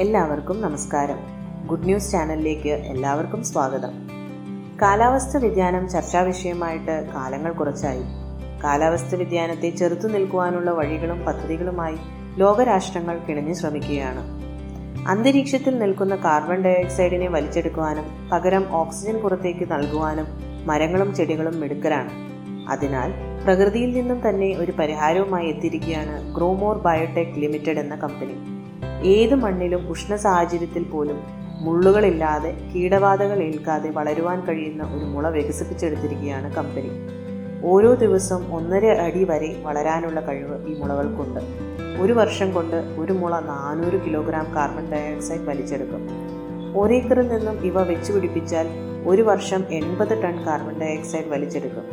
എല്ലാവർക്കും നമസ്കാരം. Good news ചാനലിലേക്ക് എല്ലാവർക്കും സ്വാഗതം. കാലാവസ്ഥ വ്യതിയാനം ചർച്ചാ വിഷയമായിട്ട് കാലങ്ങൾ കുറച്ചായി. കാലാവസ്ഥ വ്യതിയാനത്തെ ചെറുത്തു നിൽക്കുവാനുള്ള വഴികളും പദ്ധതികളുമായി ലോകരാഷ്ട്രങ്ങൾ കിണഞ്ഞു ശ്രമിക്കുകയാണ്. അന്തരീക്ഷത്തിൽ നിൽക്കുന്ന കാർബൺ ഡയോക്സൈഡിനെ വലിച്ചെടുക്കുവാനും പകരം ഓക്സിജൻ പുറത്തേക്ക് നൽകുവാനും മരങ്ങളും ചെടികളും മിടുക്കരാണ്. അതിനാൽ പ്രകൃതിയിൽ നിന്നും തന്നെ ഒരു പരിഹാരവുമായി എത്തിയിരിക്കുകയാണ് ഗ്രോമോർ ബയോടെക് ലിമിറ്റഡ് എന്ന കമ്പനി. ഏത് മണ്ണിലും ഉഷ്ണ സാഹചര്യത്തിൽ പോലും മുള്ളുകളില്ലാതെ കീടബാധകൾ ഏൽക്കാതെ വളരുവാൻ കഴിയുന്ന ഒരു മുള വികസിപ്പിച്ചെടുത്തിരിക്കുകയാണ് കമ്പനി. ഓരോ ദിവസവും ഒന്നര അടി വരെ വളരാനുള്ള കഴിവ് ഈ മുളകൾക്കുണ്ട്. ഒരു വർഷം കൊണ്ട് ഒരു മുള നാനൂറ് കിലോഗ്രാം കാർബൺ ഡയോക്സൈഡ് വലിച്ചെടുക്കും. ഒരേക്കറിൽ നിന്നും ഇവ വെച്ചുപിടിപ്പിച്ചാൽ ഒരു വർഷം എൺപത് ടൺ കാർബൺ ഡയോക്സൈഡ് വലിച്ചെടുക്കും.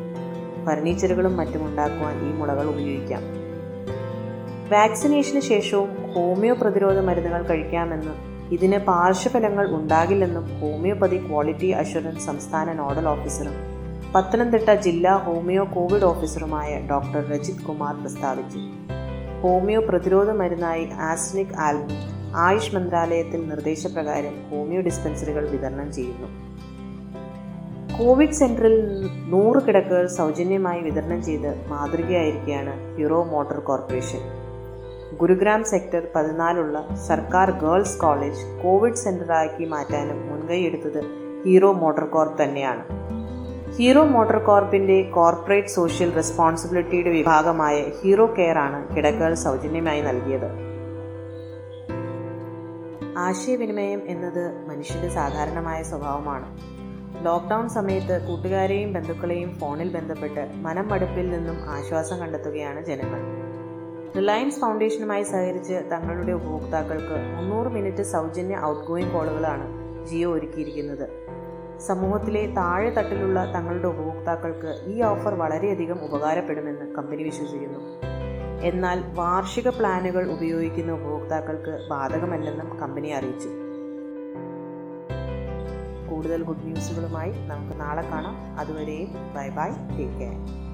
ഫർണിച്ചറുകളും മറ്റും ഉണ്ടാക്കുവാൻ ഈ മുളകൾ ഉപയോഗിക്കാം. വാക്സിനേഷന് ശേഷവും ഹോമിയോ പ്രതിരോധ മരുന്നുകൾ കഴിക്കാമെന്നും ഇതിന് പാർശ്വഫലങ്ങൾ ഉണ്ടാകില്ലെന്നും ഹോമിയോപ്പതി ക്വാളിറ്റി അഷുറൻസ് സംസ്ഥാന നോഡൽ ഓഫീസറും പത്തനംതിട്ട ജില്ലാ ഹോമിയോ കോവിഡ് ഓഫീസറുമായ ഡോക്ടർ രജിത് കുമാർ പ്രസ്താവിച്ചു. ഹോമിയോ പ്രതിരോധ മരുന്നായി ആസ്നിക് ആൽബം ആയുഷ് മന്ത്രാലയത്തിൽ നിർദ്ദേശപ്രകാരം ഹോമിയോ ഡിസ്പെൻസറികൾ വിതരണം ചെയ്യുന്നു. കോവിഡ് സെന്ററിൽ നൂറ് കിടക്കുകൾ സൗജന്യമായി വിതരണം ചെയ്ത് മാതൃകയായിരിക്കുകയാണ് Hero Motor Corporation. Gurugram sector പതിനാലുള്ള സർക്കാർ ഗേൾസ് കോളേജ് കോവിഡ് സെന്ററാക്കി മാറ്റാനും മുൻകൈയെടുത്തത് ഹീറോ മോട്ടോർ കോർപ്പ് തന്നെയാണ്. ഹീറോ മോട്ടോർ കോർപ്പിന്റെ കോർപ്പറേറ്റ് സോഷ്യൽ റെസ്പോൺസിബിലിറ്റിയുടെ വിഭാഗമായ ഹീറോ കെയർ ആണ് കിടക്കകൾ സൗജന്യമായി നൽകിയത്. ആശയവിനിമയം എന്നത് മനുഷ്യന്റെ സാധാരണമായ സ്വഭാവമാണ്. ലോക്ക്ഡൗൺ സമയത്ത് കൂട്ടുകാരെയും ബന്ധുക്കളെയും ഫോണിൽ ബന്ധപ്പെട്ട് മനം മടുപ്പിൽ നിന്നും ആശ്വാസം കണ്ടെത്തുകയാണ് ജനങ്ങൾ. റിലയൻസ് ഫൗണ്ടേഷനുമായി സഹകരിച്ച് തങ്ങളുടെ ഉപഭോക്താക്കൾക്ക് മുന്നൂറ് മിനിറ്റ് സൗജന്യ ഔട്ട് ഗോയിങ് കോളുകളാണ് ജിയോ ഒരുക്കിയിരിക്കുന്നത്. സമൂഹത്തിലെ താഴെ തട്ടിലുള്ള തങ്ങളുടെ ഉപഭോക്താക്കൾക്ക് ഈ ഓഫർ വളരെയധികം ഉപകാരപ്പെടുമെന്ന് കമ്പനി വിശ്വസിക്കുന്നു. എന്നാൽ വാർഷിക പ്ലാനുകൾ ഉപയോഗിക്കുന്ന ഉപഭോക്താക്കൾക്ക് ബാധകമല്ലെന്നും കമ്പനി അറിയിച്ചു. കൂടുതൽ ഗുഡ് ന്യൂസുകളുമായി നമുക്ക് നാളെ കാണാം. അതുവരെയും ബൈ ബൈ ടേക്ക് കെയർ